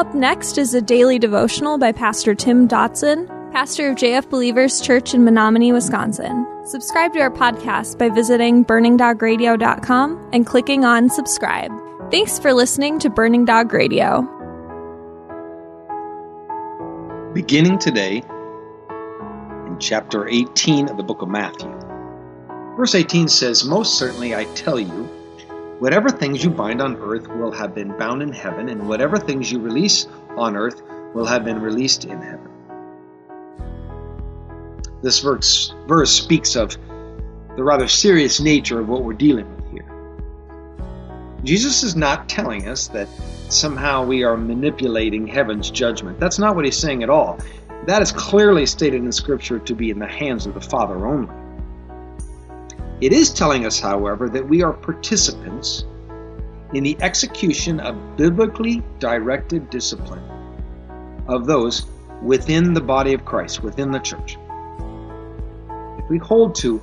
Up next is a daily devotional by Pastor Tim Dotson, pastor of JF Believers Church in Menominee, Wisconsin. Subscribe to our podcast by visiting burningdogradio.com and clicking on subscribe. Thanks for listening to Burning Dog Radio. Beginning today in chapter 18 of the book of Matthew. Verse 18 says, Most certainly I tell you, whatever things you bind on earth will have been bound in heaven, and whatever things you release on earth will have been released in heaven. This verse, verse speaks of the rather serious nature of what we're dealing with here. Jesus is not telling us that somehow we are manipulating heaven's judgment. That's not what he's saying at all. That is clearly stated in Scripture to be in the hands of the Father only. It is telling us, however, that we are participants in the execution of biblically directed discipline of those within the body of Christ, within the church. If we hold to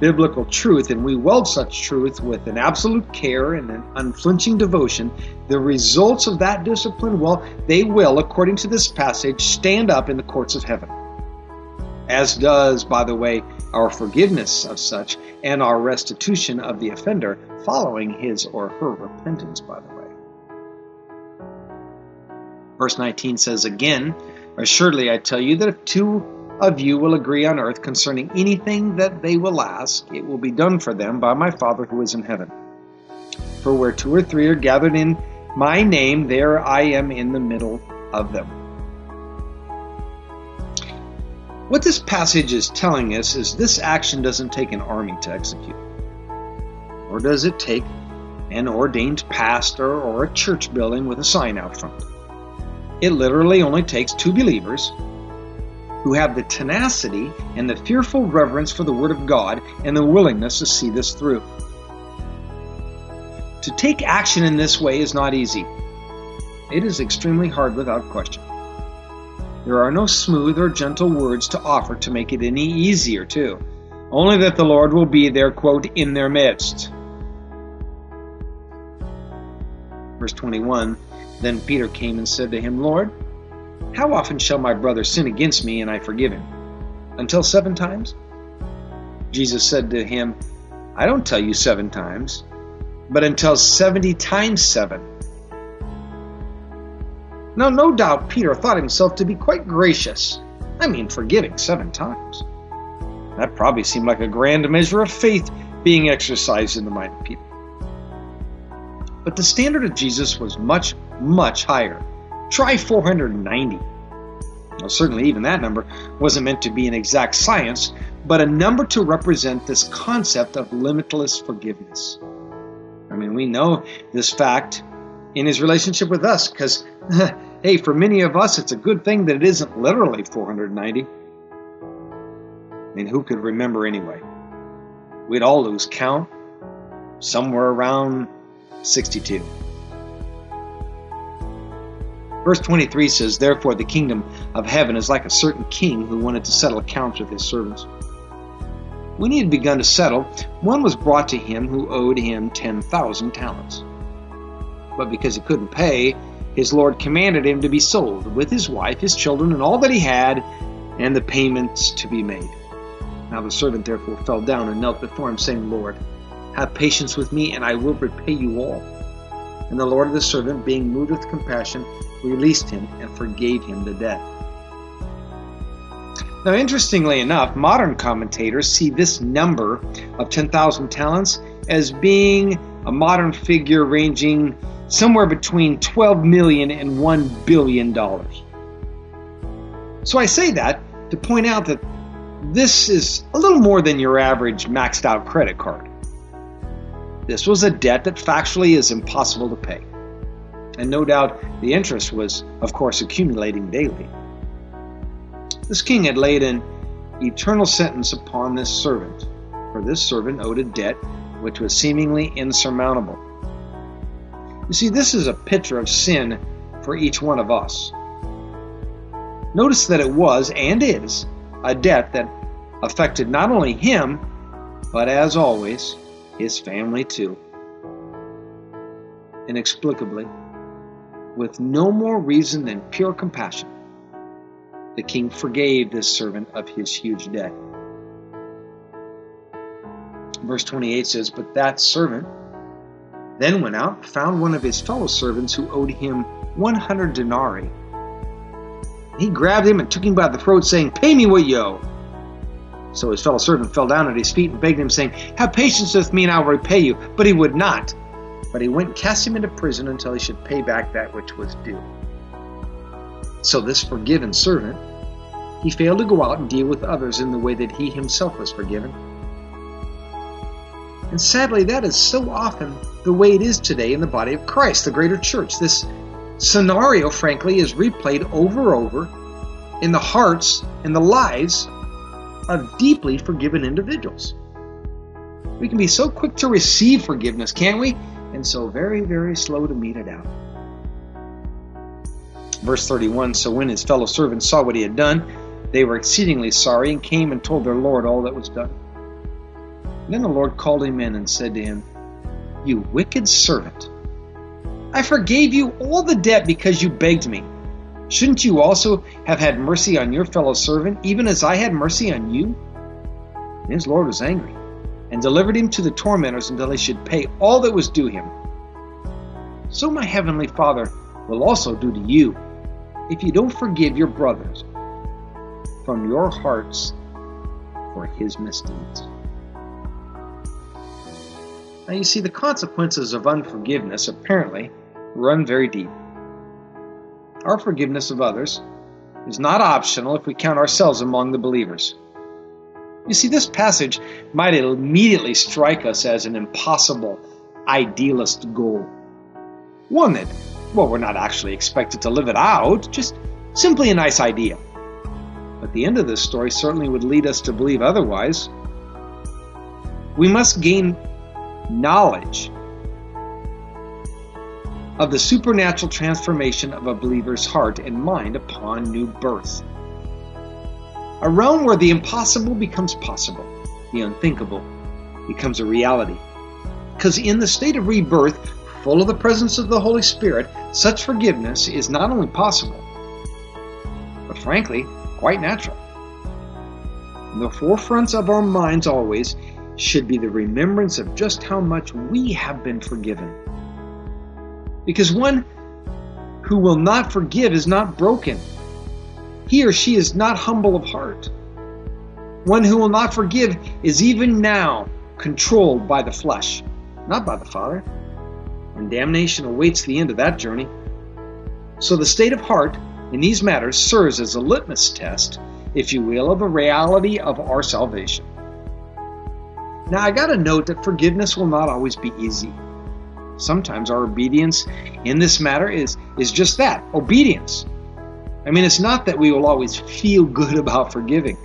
biblical truth and we weld such truth with an absolute care and an unflinching devotion, the results of that discipline, well, they will, according to this passage, stand up in the courts of heaven. As does, by the way, our forgiveness of such and our restitution of the offender following his or her repentance, by the way. Verse 19 says again, Assuredly I tell you that if two of you will agree on earth concerning anything that they will ask, it will be done for them by my Father who is in heaven. For where two or three are gathered in my name, there I am in the middle of them. What this passage is telling us is this action doesn't take an army to execute. Or does it take an ordained pastor or a church building with a sign out front? It literally only takes two believers who have the tenacity and the fearful reverence for the Word of God and the willingness to see this through. To take action in this way is not easy. It is extremely hard without question. There are no smooth or gentle words to offer to make it any easier, too. Only that the Lord will be there, quote, in their midst. Verse 21 Then Peter came and said to him, Lord, how often shall my brother sin against me and I forgive him? Until seven times? Jesus said to him, I don't tell you seven times, but until seventy times seven. Now, no doubt Peter thought himself to be quite gracious. I mean, forgiving seven times. That probably seemed like a grand measure of faith being exercised in the mind of Peter. But the standard of Jesus was much, much higher. Try 490. Well, certainly, even that number wasn't meant to be an exact science, but a number to represent this concept of limitless forgiveness. I mean, we know this fact in his relationship with us because, hey, for many of us, it's a good thing that it isn't literally 490. I mean, who could remember anyway? We'd all lose count somewhere around 62. Verse 23 says, Therefore the kingdom of heaven is like a certain king who wanted to settle accounts with his servants. When he had begun to settle, one was brought to him who owed him 10,000 talents. But because he couldn't pay, his lord commanded him to be sold, with his wife, his children, and all that he had, and the payments to be made. Now the servant therefore fell down and knelt before him, saying, Lord, have patience with me, and I will repay you all. And the Lord of the servant, being moved with compassion, released him and forgave him the debt. Now, interestingly enough, modern commentators see this number of 10,000 talents as being a modern figure ranging somewhere between 12 million and 1 billion dollars. So I say that to point out that this is a little more than your average maxed out credit card. This was a debt that factually is impossible to pay. And no doubt the interest was, of course, accumulating daily. This king had laid an eternal sentence upon this servant, for this servant owed a debt which was seemingly insurmountable. You see, this is a picture of sin for each one of us. Notice that it was and is a debt that affected not only him, but as always, his family too. Inexplicably, with no more reason than pure compassion, the king forgave this servant of his huge debt. Verse 28 says, But that servant then went out, found one of his fellow servants who owed him 100 denarii. He grabbed him and took him by the throat, saying, Pay me what you owe. So his fellow servant fell down at his feet and begged him, saying, Have patience with me, and I will repay you. But he would not. But he went and cast him into prison until he should pay back that which was due. So this forgiven servant, he failed to go out and deal with others in the way that he himself was forgiven. And sadly, that is so often the way it is today in the body of Christ, the greater church. This scenario, frankly, is replayed over and over in the hearts and the lives of deeply forgiven individuals. We can be so quick to receive forgiveness, can't we? And so very, very slow to mete it out. Verse 31 So when his fellow servants saw what he had done, they were exceedingly sorry and came and told their Lord all that was done. Then the Lord called him in and said to him, You wicked servant, I forgave you all the debt because you begged me. Shouldn't you also have had mercy on your fellow servant, even as I had mercy on you? And his Lord was angry, and delivered him to the tormentors until he should pay all that was due him. So my heavenly Father will also do to you, if you don't forgive your brothers from your hearts for his misdeeds. Now you see, the consequences of unforgiveness apparently run very deep. Our forgiveness of others is not optional if we count ourselves among the believers. You see, this passage might immediately strike us as an impossible, idealist goal. One that, well, we're not actually expected to live it out, just simply a nice idea. But the end of this story certainly would lead us to believe otherwise. We must gain knowledge of the supernatural transformation of a believer's heart and mind upon new birth. A realm where the impossible becomes possible, the unthinkable becomes a reality. Because in the state of rebirth, full of the presence of the Holy Spirit, such forgiveness is not only possible, but frankly, quite natural. In the forefronts of our minds always should be the remembrance of just how much we have been forgiven because one who will not forgive is not broken. He or she is not humble of heart. One who will not forgive is even now controlled by the flesh, not by the Father. And damnation awaits the end of that journey. So the state of heart in these matters serves as a litmus test, if you will, of the reality of our salvation. Now, I got to note that forgiveness will not always be easy. Sometimes our obedience in this matter is, is just that obedience. I mean, it's not that we will always feel good about forgiving,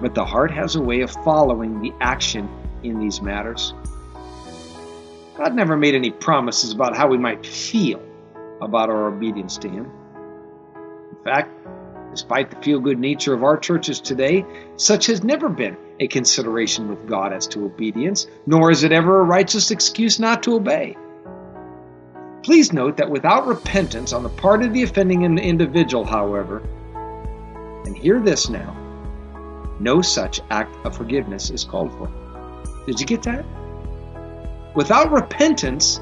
but the heart has a way of following the action in these matters. God never made any promises about how we might feel about our obedience to Him. In fact, despite the feel good nature of our churches today, such has never been a consideration with God as to obedience, nor is it ever a righteous excuse not to obey. Please note that without repentance on the part of the offending individual, however, and hear this now, no such act of forgiveness is called for. Did you get that? Without repentance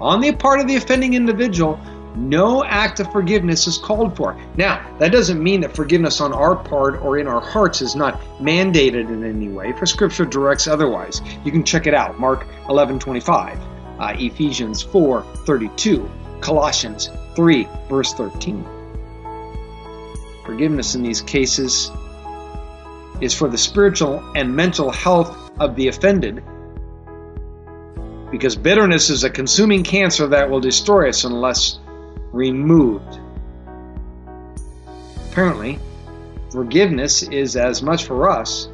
on the part of the offending individual, no act of forgiveness is called for. Now, that doesn't mean that forgiveness on our part or in our hearts is not mandated in any way, for Scripture directs otherwise. You can check it out, Mark 11 25 uh, Ephesians 4 32, Colossians 3, verse 13. Forgiveness in these cases is for the spiritual and mental health of the offended because bitterness is a consuming cancer that will destroy us unless removed. Apparently, forgiveness is as much for us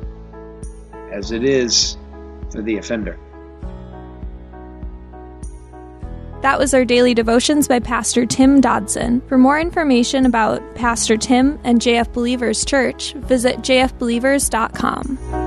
as it is for the offender. That was our daily devotions by Pastor Tim Dodson. For more information about Pastor Tim and JF Believers Church, visit jfbelievers.com.